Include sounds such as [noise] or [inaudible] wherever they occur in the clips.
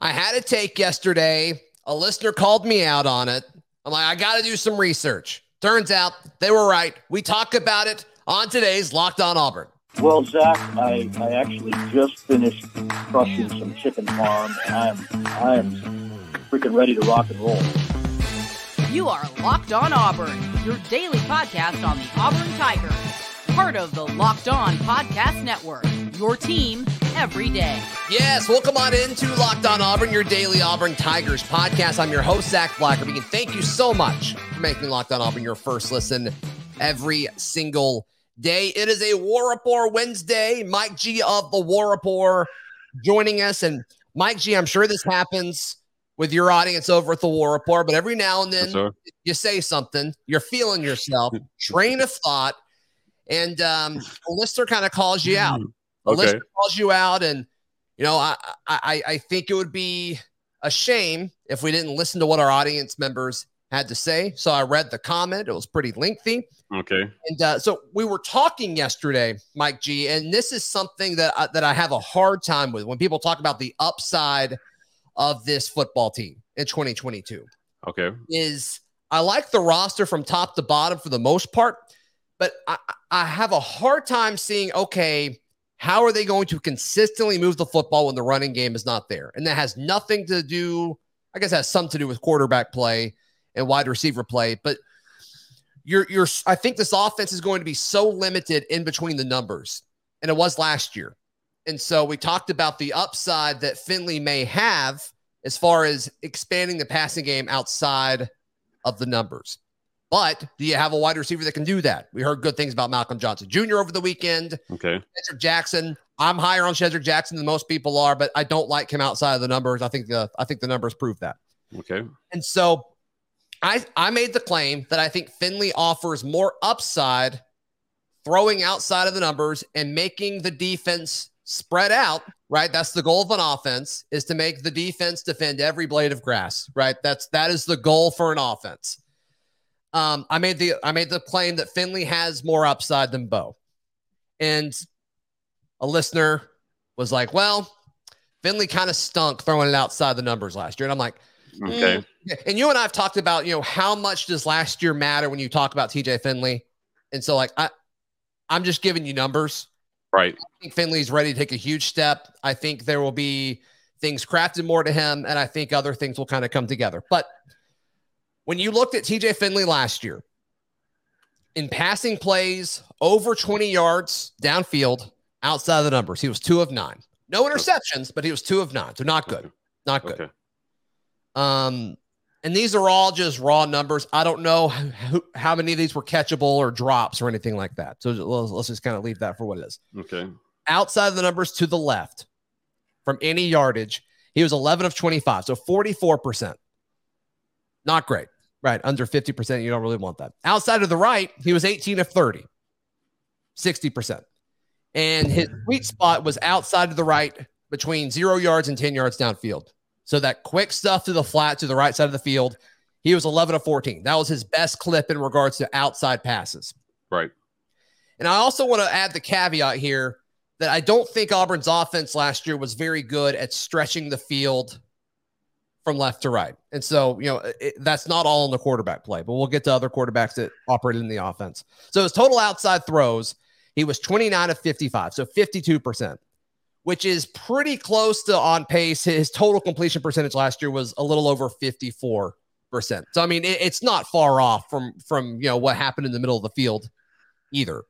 I had a take yesterday. A listener called me out on it. I'm like, I got to do some research. Turns out they were right. We talk about it on today's Locked On Auburn. Well, Zach, I, I actually just finished crushing some chicken farm, and I'm I'm freaking ready to rock and roll. You are Locked On Auburn, your daily podcast on the Auburn Tigers, part of the Locked On Podcast Network. Your team every day. Yes, welcome on into Locked On Auburn, your daily Auburn Tigers podcast. I'm your host, Zach Blackerby, and thank you so much for making Locked On Auburn your first listen every single day. It is a War Report Wednesday. Mike G of the War Report joining us. And Mike G, I'm sure this happens with your audience over at the War Report, but every now and then Yes, you say something, you're feeling yourself, [laughs] train of thought, and um, a listener kind of calls you out. A Okay. listener calls you out, and you know, I, I I think it would be a shame if we didn't listen to what our audience members had to say. So I read the comment; it was pretty lengthy. Okay. And uh, so we were talking yesterday, Mike G, and this is something that I, that I have a hard time with when people talk about the upside of this football team in 2022 Okay. is I like the roster from top to bottom for the most part, but I, I have a hard time seeing, okay, how are they going to consistently move the football when the running game is not there? And that has nothing to do, I guess, has something to do with quarterback play and wide receiver play, but you're, you're, I think this offense is going to be so limited in between the numbers, and it was last year. And so we talked about the upside that Finley may have as far as expanding the passing game outside of the numbers. But do you have a wide receiver that can do that? We heard good things about Malcolm Johnson Jr. over the weekend. Okay. Shedrick Jackson. I'm higher on Shedrick Jackson than most people are, but I don't like him outside of the numbers. I think the I think the numbers prove that. Okay. And so I I made the claim that I think Finley offers more upside throwing outside of the numbers and making the defense spread out, right? That's the goal of an offense is to make the defense defend every blade of grass, right? That's that is the goal for an offense. Um, I made the I made the claim that Finley has more upside than Bo. And a listener was like, well, Finley kind of stunk throwing it outside the numbers last year. And I'm like, Okay. Mm. And you and I have talked about, you know, how much does last year matter when you talk about TJ Finley? And so, like, I, I'm just giving you numbers. Right. I think Finley's ready to take a huge step. I think there will be things crafted more to him, and I think other things will kind of come together. But when you looked at TJ Finley last year in passing plays over 20 yards downfield outside of the numbers, he was two of nine. No interceptions, but he was two of nine. So not good. Not good. Okay. Um, and these are all just raw numbers. I don't know how, how many of these were catchable or drops or anything like that. So let's, let's just kind of leave that for what it is. Okay. Outside of the numbers to the left from any yardage, he was 11 of 25, so 44%. Not great, right? Under 50%, you don't really want that. Outside of the right, he was 18 of 30, 60%. And his sweet mm. spot was outside of the right between zero yards and 10 yards downfield. So that quick stuff to the flat to the right side of the field, he was 11 of 14. That was his best clip in regards to outside passes. Right. And I also want to add the caveat here that I don't think Auburn's offense last year was very good at stretching the field from left to right. And so, you know, it, that's not all in the quarterback play, but we'll get to other quarterbacks that operated in the offense. So his total outside throws, he was 29 of 55, so 52%, which is pretty close to on pace. His total completion percentage last year was a little over 54%. So I mean, it, it's not far off from from, you know, what happened in the middle of the field either.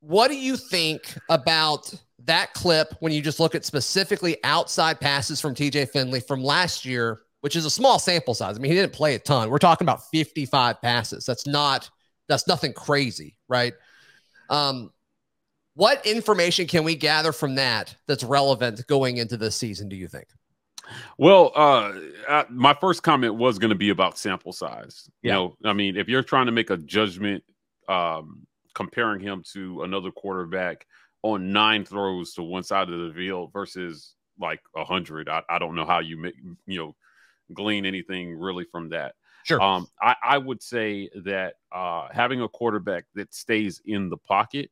What do you think about that clip when you just look at specifically outside passes from TJ Finley from last year, which is a small sample size? I mean, he didn't play a ton. We're talking about 55 passes. That's not that's nothing crazy, right? Um, what information can we gather from that that's relevant going into this season, do you think? Well, uh, uh, my first comment was going to be about sample size. You know, I mean, if you're trying to make a judgment, um, comparing him to another quarterback on nine throws to one side of the field versus like a hundred, I, I don't know how you make you know glean anything really from that. Sure. Um, I, I would say that uh, having a quarterback that stays in the pocket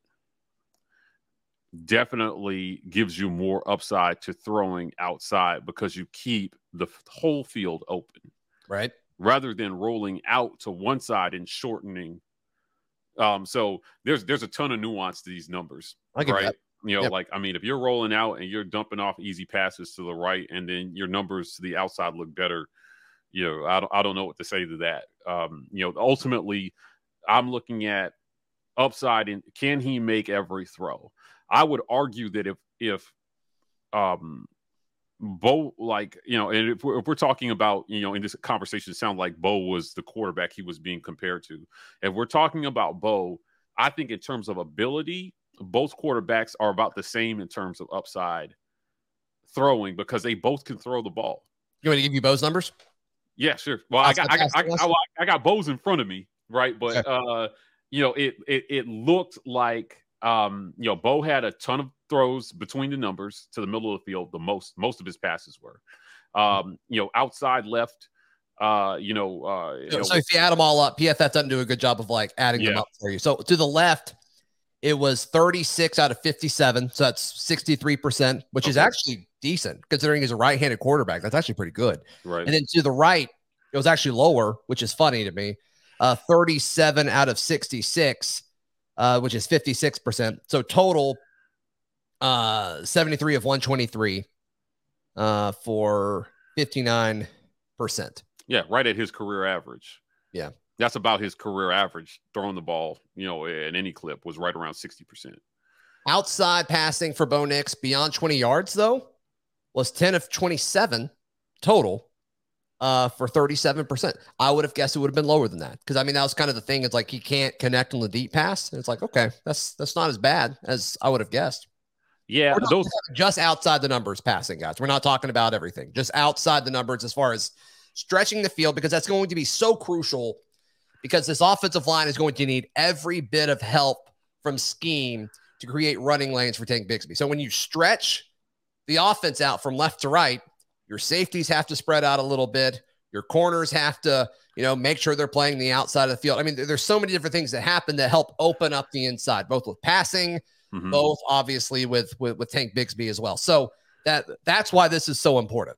definitely gives you more upside to throwing outside because you keep the whole field open. Right. Rather than rolling out to one side and shortening. Um, so there's there's a ton of nuance to these numbers. right. That. You know, yep. like I mean, if you're rolling out and you're dumping off easy passes to the right, and then your numbers to the outside look better, you know, I don't I don't know what to say to that. Um, you know, ultimately, I'm looking at upside and can he make every throw? I would argue that if if um Bo, like you know, and if we're, if we're, talking about you know in this conversation, it sounds like Bo was the quarterback he was being compared to. If we're talking about Bo, I think in terms of ability, both quarterbacks are about the same in terms of upside throwing because they both can throw the ball. You want to give you Bo's numbers? Yeah, sure. Well, I got I got, I got, I, I got Bo's in front of me, right? But uh, you know, it it it looked like um, you know, Bo had a ton of throws between the numbers to the middle of the field. The most most of his passes were, um, you know, outside left. Uh, you know, uh, you so, know, so if you add them all up, PFF doesn't do a good job of like adding yeah. them up for you. So to the left, it was 36 out of 57, so that's 63 percent, which okay. is actually decent considering he's a right-handed quarterback. That's actually pretty good. Right. And then to the right, it was actually lower, which is funny to me. Uh, 37 out of 66 uh, which is 56%. So total uh 73 of 123 uh for 59%. Yeah, right at his career average. Yeah. That's about his career average throwing the ball, you know, in any clip was right around 60%. Outside passing for Bo Nix beyond 20 yards though was 10 of 27 total uh, for 37%. I would have guessed it would have been lower than that. Cause I mean, that was kind of the thing. It's like he can't connect on the deep pass. And it's like, okay, that's, that's not as bad as I would have guessed. Yeah. Those just outside the numbers passing guys. We're not talking about everything, just outside the numbers as far as stretching the field, because that's going to be so crucial because this offensive line is going to need every bit of help from scheme to create running lanes for Tank Bigsby. So when you stretch the offense out from left to right, your safeties have to spread out a little bit. Your corners have to, you know, make sure they're playing the outside of the field. I mean, there's so many different things that happen that help open up the inside, both with passing, mm-hmm. both obviously with, with with Tank Bigsby as well. So that that's why this is so important.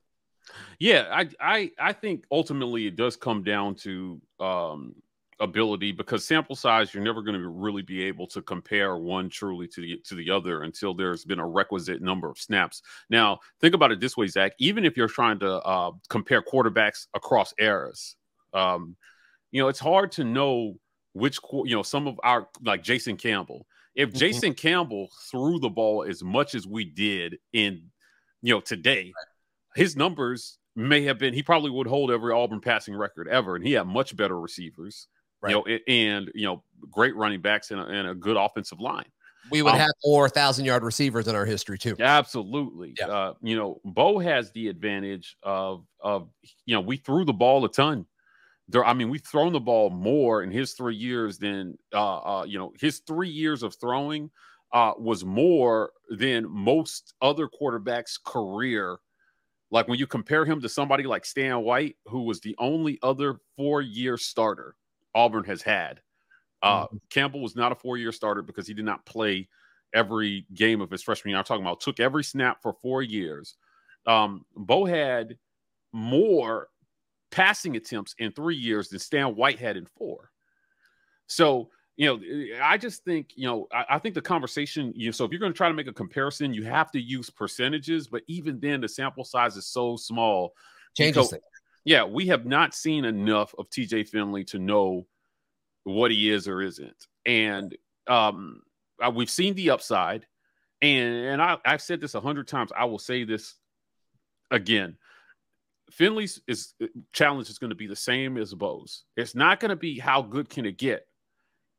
Yeah, I I I think ultimately it does come down to um ability because sample size you're never going to really be able to compare one truly to the to the other until there's been a requisite number of snaps. Now, think about it this way, Zach. Even if you're trying to uh, compare quarterbacks across eras, um, you know it's hard to know which you know some of our like Jason Campbell. If mm-hmm. Jason Campbell threw the ball as much as we did in you know today, his numbers may have been he probably would hold every Auburn passing record ever, and he had much better receivers right. you know, and you know, great running backs and a, and a good offensive line. We would um, have more thousand yard receivers in our history too. Absolutely. Yeah. Uh, you know, Bo has the advantage of of you know we threw the ball a ton. There, I mean, we've thrown the ball more in his three years than uh, uh you know his three years of throwing uh was more than most other quarterbacks' career. Like when you compare him to somebody like Stan White, who was the only other four year starter Auburn has had. Uh, mm-hmm. Campbell was not a four year starter because he did not play every game of his freshman year. I'm talking about took every snap for four years. Um, Bo had more passing attempts in three years than Stan White had in four. So, you know, I just think, you know, I, I think the conversation, you know, so if you're going to try to make a comparison, you have to use percentages, but even then, the sample size is so small. Changes things yeah, we have not seen enough of TJ Finley to know what he is or isn't. And um, we've seen the upside. And, and I, I've said this a hundred times. I will say this again. Finley's is uh, challenge is going to be the same as Bo's. It's not going to be how good can it get.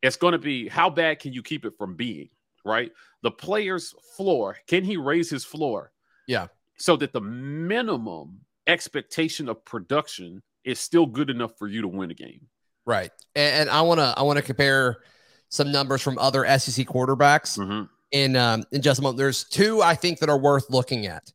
It's going to be how bad can you keep it from being, right? The player's floor, can he raise his floor? Yeah. So that the minimum expectation of production is still good enough for you to win a game. Right. And, and I want to I want to compare some numbers from other SEC quarterbacks mm-hmm. in um, in just a moment. There's two I think that are worth looking at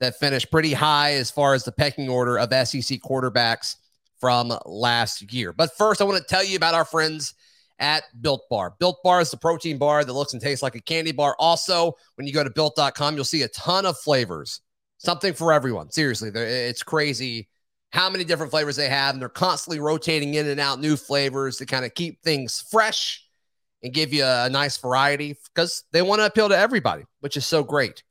that finished pretty high as far as the pecking order of SEC quarterbacks from last year. But first, I want to tell you about our friends at Built Bar. Built Bar is the protein bar that looks and tastes like a candy bar. Also, when you go to built.com, you'll see a ton of flavors, something for everyone. Seriously, it's crazy how many different flavors they have, and they're constantly rotating in and out new flavors to kind of keep things fresh and give you a nice variety because they want to appeal to everybody, which is so great.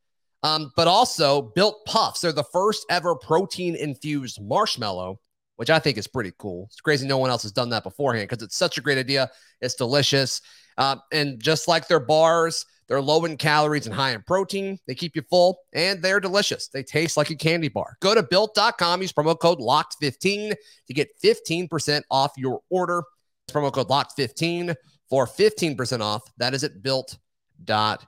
Um, but also, Built Puffs. They're the first ever protein infused marshmallow, which I think is pretty cool. It's crazy no one else has done that beforehand because it's such a great idea. It's delicious. Uh, and just like their bars, they're low in calories and high in protein. They keep you full and they're delicious. They taste like a candy bar. Go to built.com, use promo code LOCKED15 to get 15% off your order. Promo code LOCKED15 for 15% off. That is at built.com.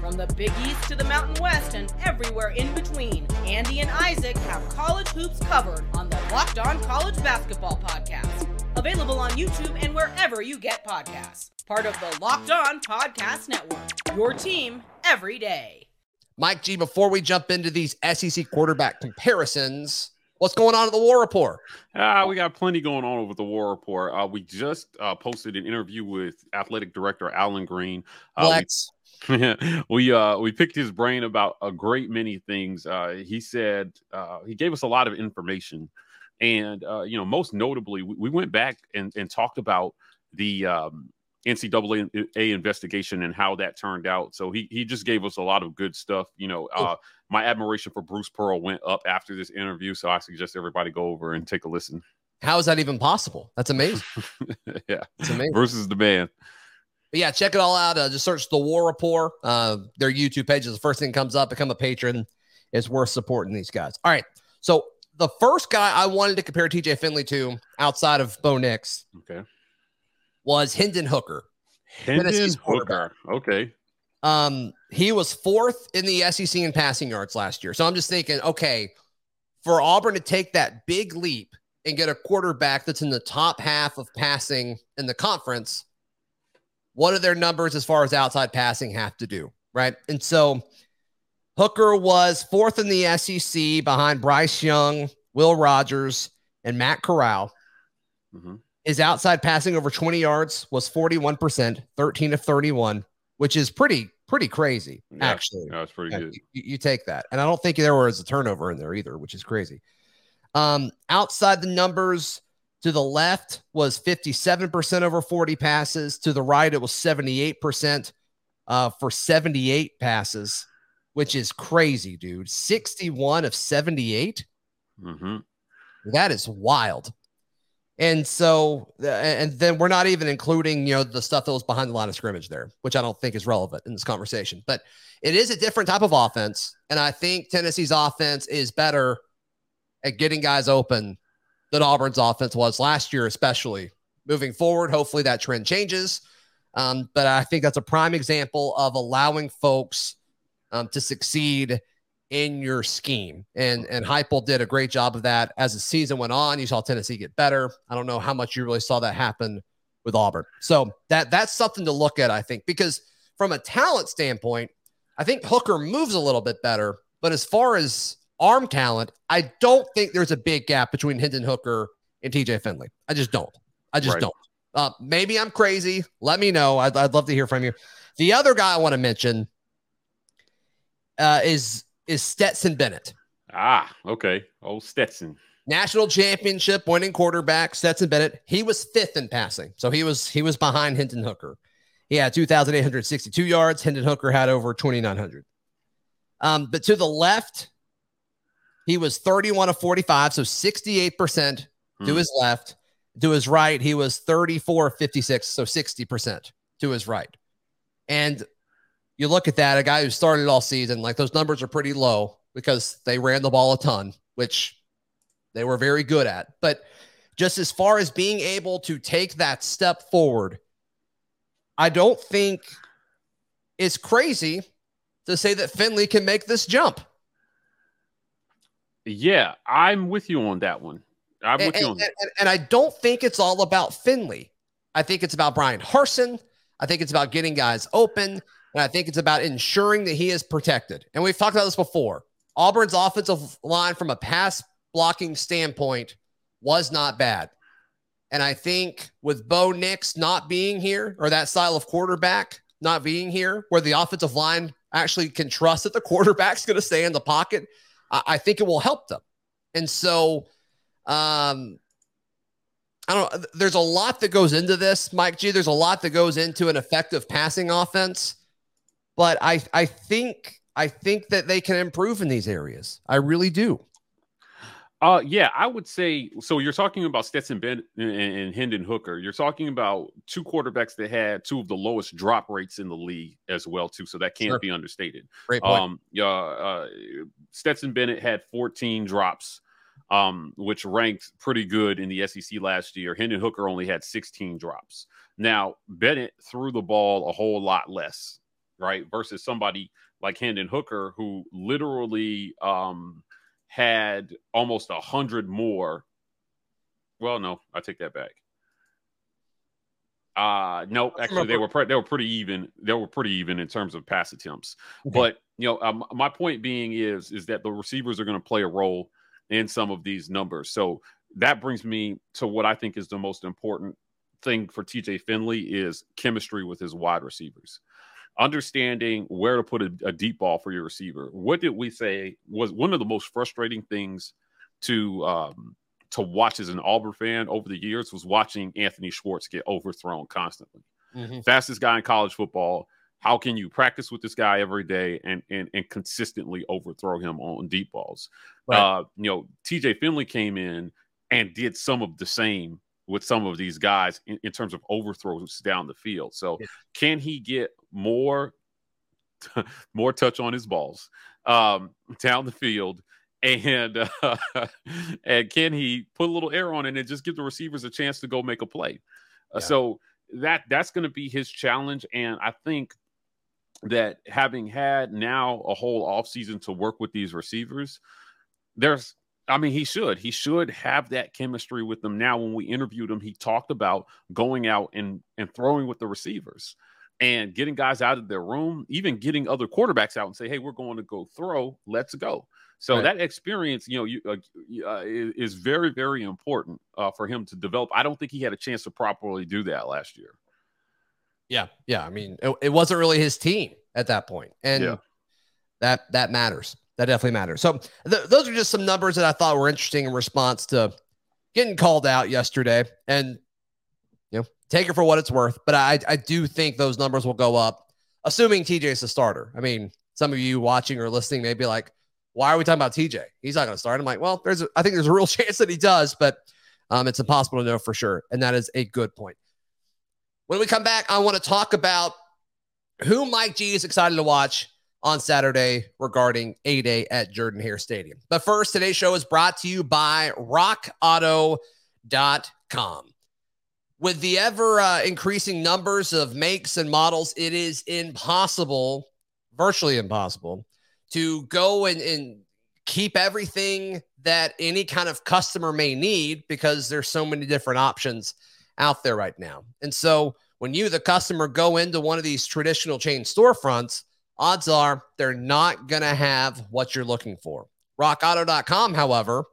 From the Big East to the Mountain West and everywhere in between, Andy and Isaac have college hoops covered on the Locked On College Basketball Podcast. Available on YouTube and wherever you get podcasts. Part of the Locked On Podcast Network. Your team every day. Mike G, before we jump into these SEC quarterback comparisons, what's going on at the War Report? Uh, we got plenty going on over with the War Report. Uh, we just uh, posted an interview with athletic director Allen Greene. Uh, we [laughs] we, uh, we picked his brain about a great many things. Uh, he said uh, he gave us a lot of information, and uh, you know, most notably, we, we went back and, and talked about the um, NCAA investigation and how that turned out. So he he just gave us a lot of good stuff. You know, uh, my admiration for Bruce Pearl went up after this interview. So I suggest everybody go over and take a listen. How is that even possible? That's amazing. [laughs] yeah, it's amazing. Bruce is the man. But yeah, check it all out. Uh, just search the War Report. Uh, their YouTube page is the first thing comes up. Become a patron. It's worth supporting these guys. All right. So the first guy I wanted to compare TJ Finley to outside of Bo Nix. Okay was Hendon Hooker. Hendon Hooker. Okay. Um, he was fourth in the SEC in passing yards last year. So I'm just thinking, okay, for Auburn to take that big leap and get a quarterback that's in the top half of passing in the conference, what do their numbers as far as outside passing have to do? Right. And so Hooker was fourth in the SEC behind Bryce Young, Will Rogers, and Matt Corral. Mm-hmm. His outside passing over 20 yards was 41%, 13 of 31, which is pretty, pretty crazy, yeah, actually. That's pretty yeah, good. You, you, take that. And I don't think there was a turnover in there either, which is crazy. Um, outside the numbers to the left was 57% over 40 passes. To the right, it was 78% uh, for 78 passes, which is crazy, dude. 61 of 78. Mm-hmm. That is wild. And so, and then we're not even including, you know, the stuff that was behind the line of scrimmage there, which I don't think is relevant in this conversation. But it is a different type of offense. And I think Tennessee's offense is better at getting guys open than Auburn's offense was last year, especially moving forward. Hopefully that trend changes. Um, but I think that's a prime example of allowing folks um, to succeed in your scheme. And and Heupel did a great job of that as the season went on. You saw Tennessee get better. I don't know how much you really saw that happen with Auburn. So that that's something to look at, I think, because from a talent standpoint, I think Hooker moves a little bit better. But as far as arm talent, I don't think there's a big gap between Hendon Hooker and TJ Finley. I just don't. I just right. don't. Uh, maybe I'm crazy. Let me know. I'd, I'd love to hear from you. The other guy I want to mention uh, is is Stetson Bennett. Ah, okay. Oh, Stetson. National championship winning quarterback Stetson Bennett. He was fifth in passing, so he was he was behind Hendon Hooker. He had 2,862 yards. Hendon Hooker had over 2,900. Um, but to the left, he was 31 of 45, so 68% to hmm. his left. To his right, he was 34 of 56, so 60% to his right. And you look at that, a guy who started all season, like those numbers are pretty low because they ran the ball a ton, which they were very good at. But just as far as being able to take that step forward, I don't think it's crazy to say that Finley can make this jump. Yeah, I'm with you on that one. I'm and, with you on and, that. and, and I don't think it's all about Finley. I think it's about Brian Harsin. I think it's about getting guys open. And I think it's about ensuring that he is protected. And we've talked about this before. Auburn's offensive line, from a pass blocking standpoint, was not bad. And I think with Bo Nix not being here, or that style of quarterback not being here, where the offensive line actually can trust that the [laughs] quarterback's going to stay in the pocket, I, think it will help them. And so, um, I don't. There's a lot that goes into this, Mike G. There's a lot that goes into an effective passing offense, but I I think I think that they can improve in these areas. I really do. Uh, yeah, I would say so. You're talking about Stetson Bennett and, and Hendon Hooker. You're talking about two quarterbacks that had two of the lowest drop rates in the league as well, too. So that can't Sure. be understated. Great point. Um, yeah, uh, Stetson Bennett had 14 drops, um, which ranked pretty good in the SEC last year. Hendon Hooker only had 16 drops. Now Bennett threw the ball a whole lot less, right? Versus somebody like Hendon Hooker who literally um, had almost a hundred more. Well, no, I take that back. Uh no, actually they were pre- they were pretty even. They were pretty even in terms of pass attempts. Okay. But you know, um, my point being is is that the receivers are going to play a role in some of these numbers. So that brings me to what I think is the most important thing for TJ Finley is chemistry with his wide receivers. Understanding where to put a, a deep ball for your receiver. What did we say was one of the most frustrating things to um, to watch as an Auburn fan over the years was watching Anthony Schwartz get overthrown constantly Mhm. fastest guy in college football. How can you practice with this guy every day and and, and consistently overthrow him on deep balls? Right. Uh, you know, TJ Finley came in and did some of the same with some of these guys in, in terms of overthrows down the field. So Yeah. can he get more [laughs] more touch on his balls um, down the field? And [laughs] uh, and can he put a little air on it and just give the receivers a chance to go make a play? Uh, so that that's going to be his challenge and i think that having had now a whole offseason to work with these receivers there's i mean he should he should have that chemistry with them now when we interviewed him he talked about going out and and throwing with the receivers and getting guys out of their room even getting other quarterbacks out and say hey we're going to go throw let's go so Right. that experience, you know, you, uh, uh, is, very, very important uh, for him to develop. I don't think he had a chance to properly do that last year. Yeah, yeah. I mean, it, it wasn't really his team at that point, and Yeah. that that matters. That definitely matters. So th- those are just some numbers that I thought were interesting in response to getting called out yesterday, and take it for what it's worth. But I I do think those numbers will go up, assuming TJ's the starter. I mean, some of you watching or listening may be like, "Why are we talking about TJ? He's not going to start." I'm like, "Well, there's a, I think there's a real [laughs] chance that he does, but um, it's impossible to know for sure." And that is a good point. When we come back, I want to talk about who Mike G is excited to watch on Saturday regarding A Day at Jordan Hare Stadium. But first, today's show is brought to you by RockAuto.com. With the ever uh, increasing numbers of makes and models, it is impossible, virtually impossible, to go and, and keep everything that any kind of customer may need because there's so many different options out there right now. And so when you, the customer, go into one of these traditional chain storefronts, odds are they're not going to have what you're looking for. RockAuto.com, however,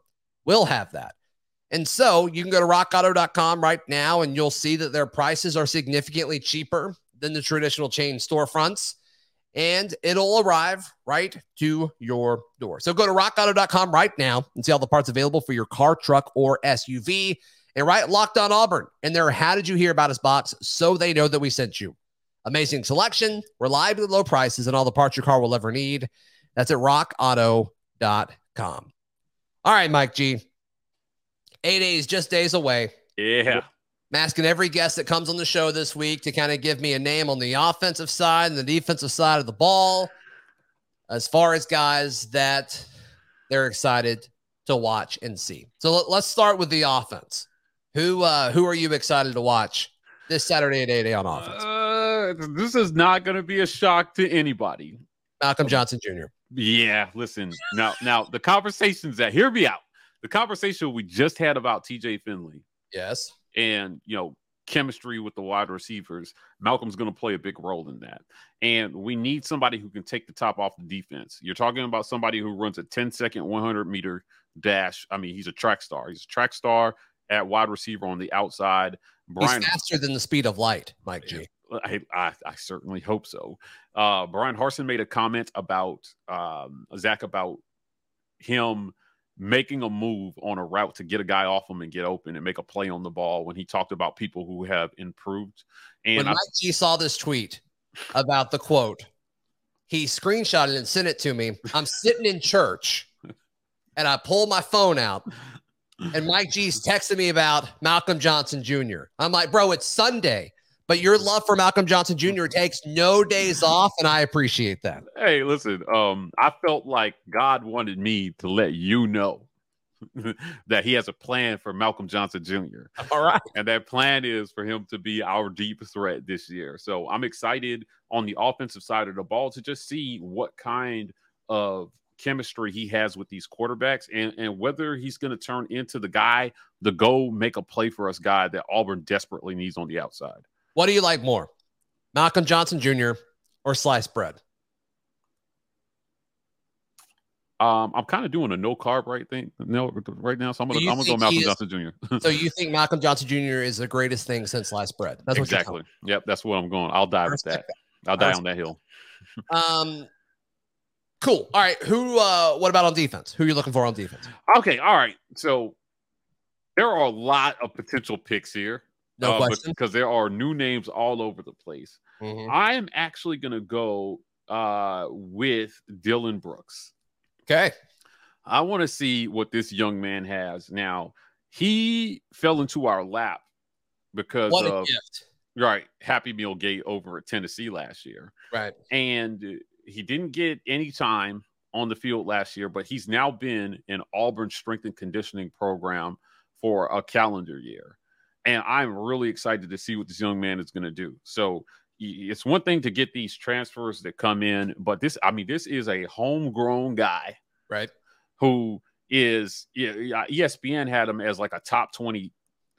will have that. And so you can go to rockauto.com right now and you'll see that their prices are significantly cheaper than the traditional chain storefronts. And it'll arrive right to your door. So go to rockauto.com right now and see all the parts available for your car, truck, or SUV. And right, locked on Auburn. And there, how did you hear about us box? So they know that we sent you. Amazing selection, reliably low prices, and all the parts your car will ever need. That's at rockauto.com. All right, Mike G. Eight days, just days away. Yeah. I'm asking every guest that comes on the show this week to kind of give me a name on the offensive side and the defensive side of the ball, as far as guys that they're excited to watch and see. So let, us start with the offense. Who uh, who are you excited to watch this Saturday at 8 a.m. on offense? Uh, this is not going to be a shock to anybody. Malcolm Johnson Jr. Yeah, listen. Now now the conversations that hear me out. The conversation we just had about TJ Finley Yes. and you know chemistry with the wide receivers malcolm's going to play a big role in that and we need somebody who can take the top off the defense you're talking about somebody who runs a 10 second 100 meter dash i mean he's a track star he's a track star at wide receiver on the outside brian He's faster than the speed of light, Mike G. I, I, I certainly hope so. Uh, Brian Harsin made a comment about um, Zach about him making a move on a route to get a guy off him and get open and make a play on the ball when he talked about people who have improved. And when I, Mike G saw this tweet about the quote, he screenshotted and sent it to me. I'm sitting in church and I pull my phone out and Mike G's texting me about Malcolm Johnson Jr. I'm like, bro, it's Sunday, but your love for Malcolm Johnson Jr. takes no days off, and I appreciate that. hey, listen, um, I felt like God wanted me to let you know [laughs] that he has a plan for Malcolm Johnson Jr. All right. And that plan is for him to be our deep threat this year. So I'm excited on the offensive side of the ball to just see what kind of chemistry he has with these quarterbacks and, and whether he's going to turn into the guy, the go make a play for us guy that Auburn desperately needs on the outside. What do you like more, Malcolm Johnson Jr. or sliced bread? Um, I'm kind of doing a no carb right thing no right now, so I'm gonna I'm gonna go Malcolm is- Johnson Jr. [laughs] So you think Malcolm Johnson Jr. is the greatest thing since sliced bread? That's what exactly. Yep, that's what I'm going. I'll die with that. respect I'll die on that hill. you're telling me. Um, cool. All right. Who? Uh, what about on defense? Who are you looking for on defense? Okay, all right. So there are a lot of potential picks here. No uh, question. because there are new names all over the place. Mhm. I am actually going to go uh, with Dylan Brooks. Okay. I want to see what this young man has. Now, he fell into our lap because What a of gift. right Happy Meal Gate over at Tennessee last year. Right. and he didn't get any time on the field last year, but he's now been in Auburn strength and conditioning program for a calendar year. And I'm really excited to see what this young man is going to do. So it's one thing to get these transfers that come in, but this, I mean, this is a homegrown guy Right. who is ESPN had him as like a top 20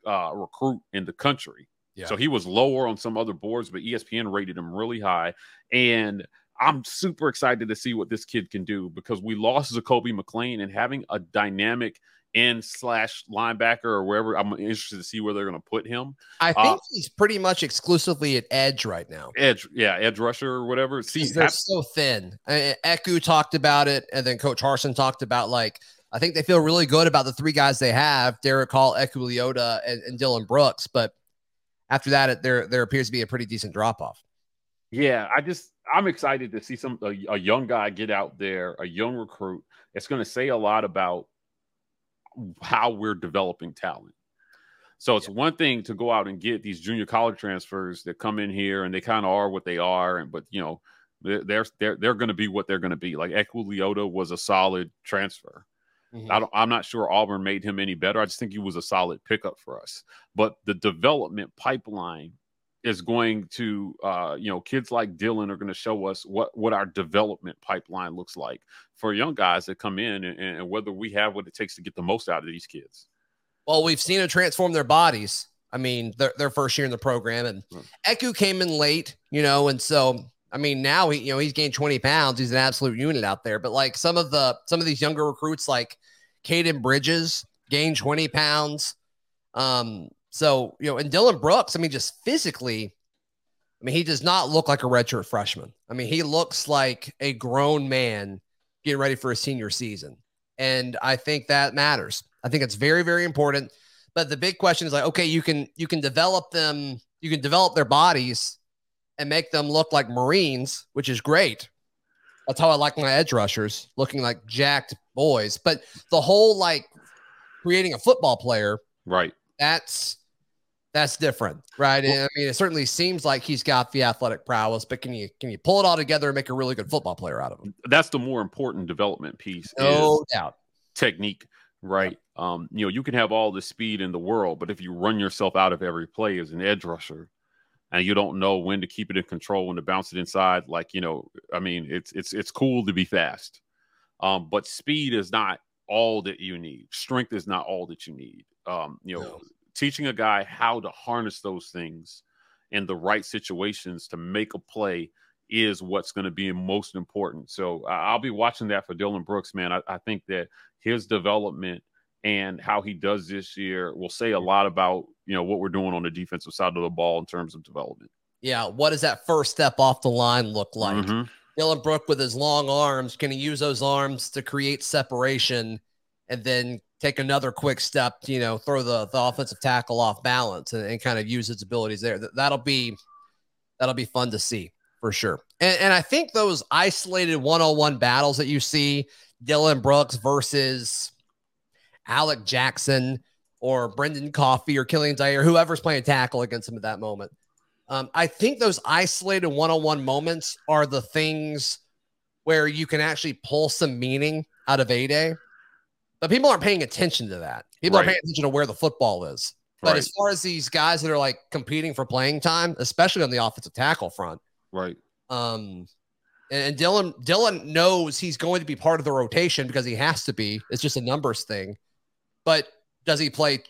uh, recruit in the country. Yeah. So he was lower on some other boards, but ESPN rated him really high. And I'm super excited to see what this kid can do because we lost Jacoby McLean and having a dynamic end slash linebacker or wherever. I'm interested to see where they're going to put him. I think Uh, he's pretty much exclusively at edge right now. Edge, yeah, edge rusher or whatever. See, they're hap- so thin. I mean, Eku talked about it, and then Coach Harsin talked about like I think they feel really good about the three guys they have: Derek Hall, Eku Leota, and, and Dylan Brooks. But after that, it, there there appears to be a pretty decent drop off. Yeah, I just I'm excited to see some a, a young guy get out there, a young recruit. It's going to say a lot about how we're developing talent. So it's one thing to go out and get these junior college transfers that come in here and they kind of are what they are, and but you know they're they're they're, going to be what they're going to be. Like Eku Leota was a solid transfer. Mm-hmm. I don't, I'm not sure Auburn made him any better. I just think he was a solid pickup for us. But the development pipeline is going to, uh, you know, kids like Dylan are going to show us what what our development pipeline looks like for young guys that come in, and, and whether we have what it takes to get the most out of these kids. Well, we've seen them transform their bodies. I mean, their, their first year in the program, and Hmm. Eku came in late, you know, and so I mean, now he, you know, he's gained 20 pounds. He's an absolute unit out there. But like some of the some of these younger recruits, like Caden Bridges, gained 20 pounds. Um, so you know, and Dylan Brooks, I mean, just physically, I mean, he does not look like a redshirt freshman. I mean, he looks like a grown man getting ready for a senior season. And I think that matters. I think it's very, very important. But the big question is like, okay, you can you can develop them, you can develop their bodies and make them look like Marines, which is great. That's how I like my edge rushers, looking like jacked boys. But the whole like creating a football player, Right. that's that's different, right? And I mean, it certainly seems like he's got the athletic prowess, but can you can you pull it all together and make a really good football player out of him? That's the more important development piece. is No doubt. technique, right? Um, you know, you can have all the speed in the world, but if you run yourself out of every play as an edge rusher and you don't know when to keep it in control, when to bounce it inside, like, you know, I mean, it's it's it's cool to be fast. Um, but speed is not all that you need. Strength is not all that you need. Um, you know, no. Teaching a guy how to harness those things in the right situations to make a play is what's going to be most important. So I'll be watching that for Dylan Brooks, man. I, I, think that his development and how he does this year will say a lot about you know what we're doing on the defensive side of the ball in terms of development. Yeah, what does that first step off the line look like? Mm-hmm. Dylan Brook with his long arms, can he use those arms to create separation and then take another quick step, you know, throw the, the offensive tackle off balance and, and kind of use its abilities there. That, that'll be that'll be fun to see for sure. And, and I think those isolated one-on-one battles that you see, Dylan Brooks versus Alec Jackson or Brendan Coffee or Kilian Zierer, whoever's playing tackle against him at that moment. Um, I think those isolated one-on-one moments are the things where you can actually pull some meaning out of a day but people aren't paying attention to that. People right. are paying attention to where the football is. But right. as far as these guys that are like competing for playing time, especially on the offensive tackle front, right? Um, and, Dylan, Dylan knows he's going to be part of the rotation because he has to be. It's just a numbers thing. But does he play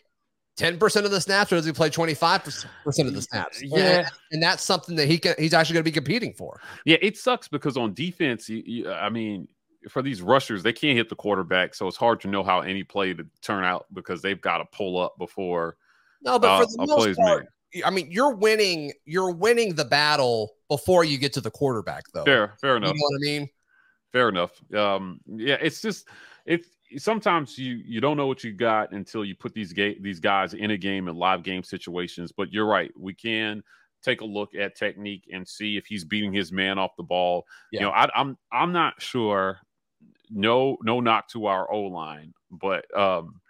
10% of the snaps or does he play 25% of the snaps? Yeah. And, and that's something that he can, he's actually going to be competing for. Yeah. It sucks because on defense, you, you, I mean, for these rushers, they can't hit the quarterback, so it's hard to know how any play to turn out because they've got to pull up before. No, but uh, for the most part, made. I mean, you're winning. You're winning the battle before you get to the quarterback, though. Fair, fair enough. You know what I mean? Fair enough. Um, yeah, it's just it's sometimes you you don't know what you got until you put these ga- these guys in a game in live game situations. But you're right. We can take a look at technique and see if he's beating his man off the ball. Yeah. You know, I, I'm I'm not sure no no knock to our O line, but um,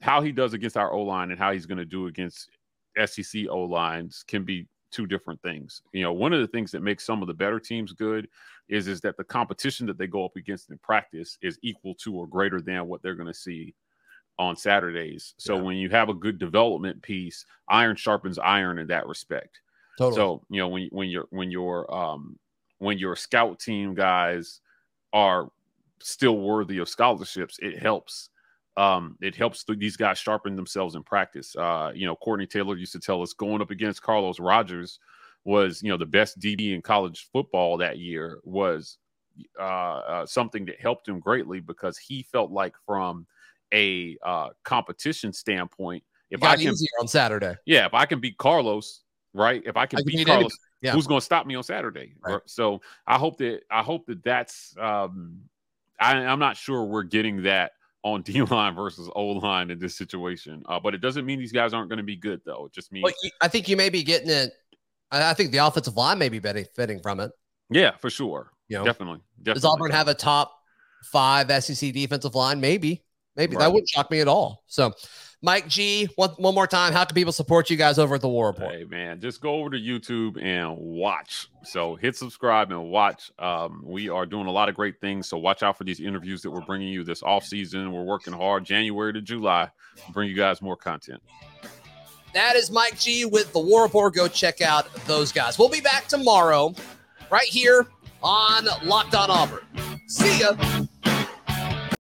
how he does against our O line and how he's going to do against SEC O lines can be two different things. You know, one of the things that makes some of the better teams good is is that the competition that they go up against in practice is equal to or greater than what they're going to see on Saturdays. So yeah. when you have a good development piece, iron sharpens iron in that respect. Totally. So you know when when you're when your um when your scout team guys are still worthy of scholarships, it helps. Um, it helps these guys sharpen themselves in practice. Uh, you know, Courtney Taylor used to tell us going up against Carlos Rogers was, you know, the best DB in college football that year was uh, uh, something that helped him greatly because he felt like from a uh, competition standpoint, if I can on Saturday, yeah, if I can beat Carlos, right? If I can, I can beat, Carlos, yeah. who's going to stop me on Saturday? Right. So I hope that I hope that that's um, I, am not sure we're getting that on [laughs] D line versus O line in this situation. Uh, but it doesn't mean these guys aren't going to be good, though. It just means well, I think you may be getting it. I think the offensive line may be benefiting from it. Yeah, for sure. You know, definitely, definitely. Does Auburn have a top five SEC defensive line? Maybe, maybe right. that wouldn't shock me at all. So, Mike G, one, one more time, how can people support you guys over at the War Report? Hey, man, just go over to YouTube and watch. So hit subscribe and watch. Um, we are doing a lot of great things. So watch out for these interviews that we're bringing you this off season. We're working hard January to July to bring you guys more content. That is Mike G with the War Report. Go check out those guys. We'll be back tomorrow right here on Locked on Auburn. See ya.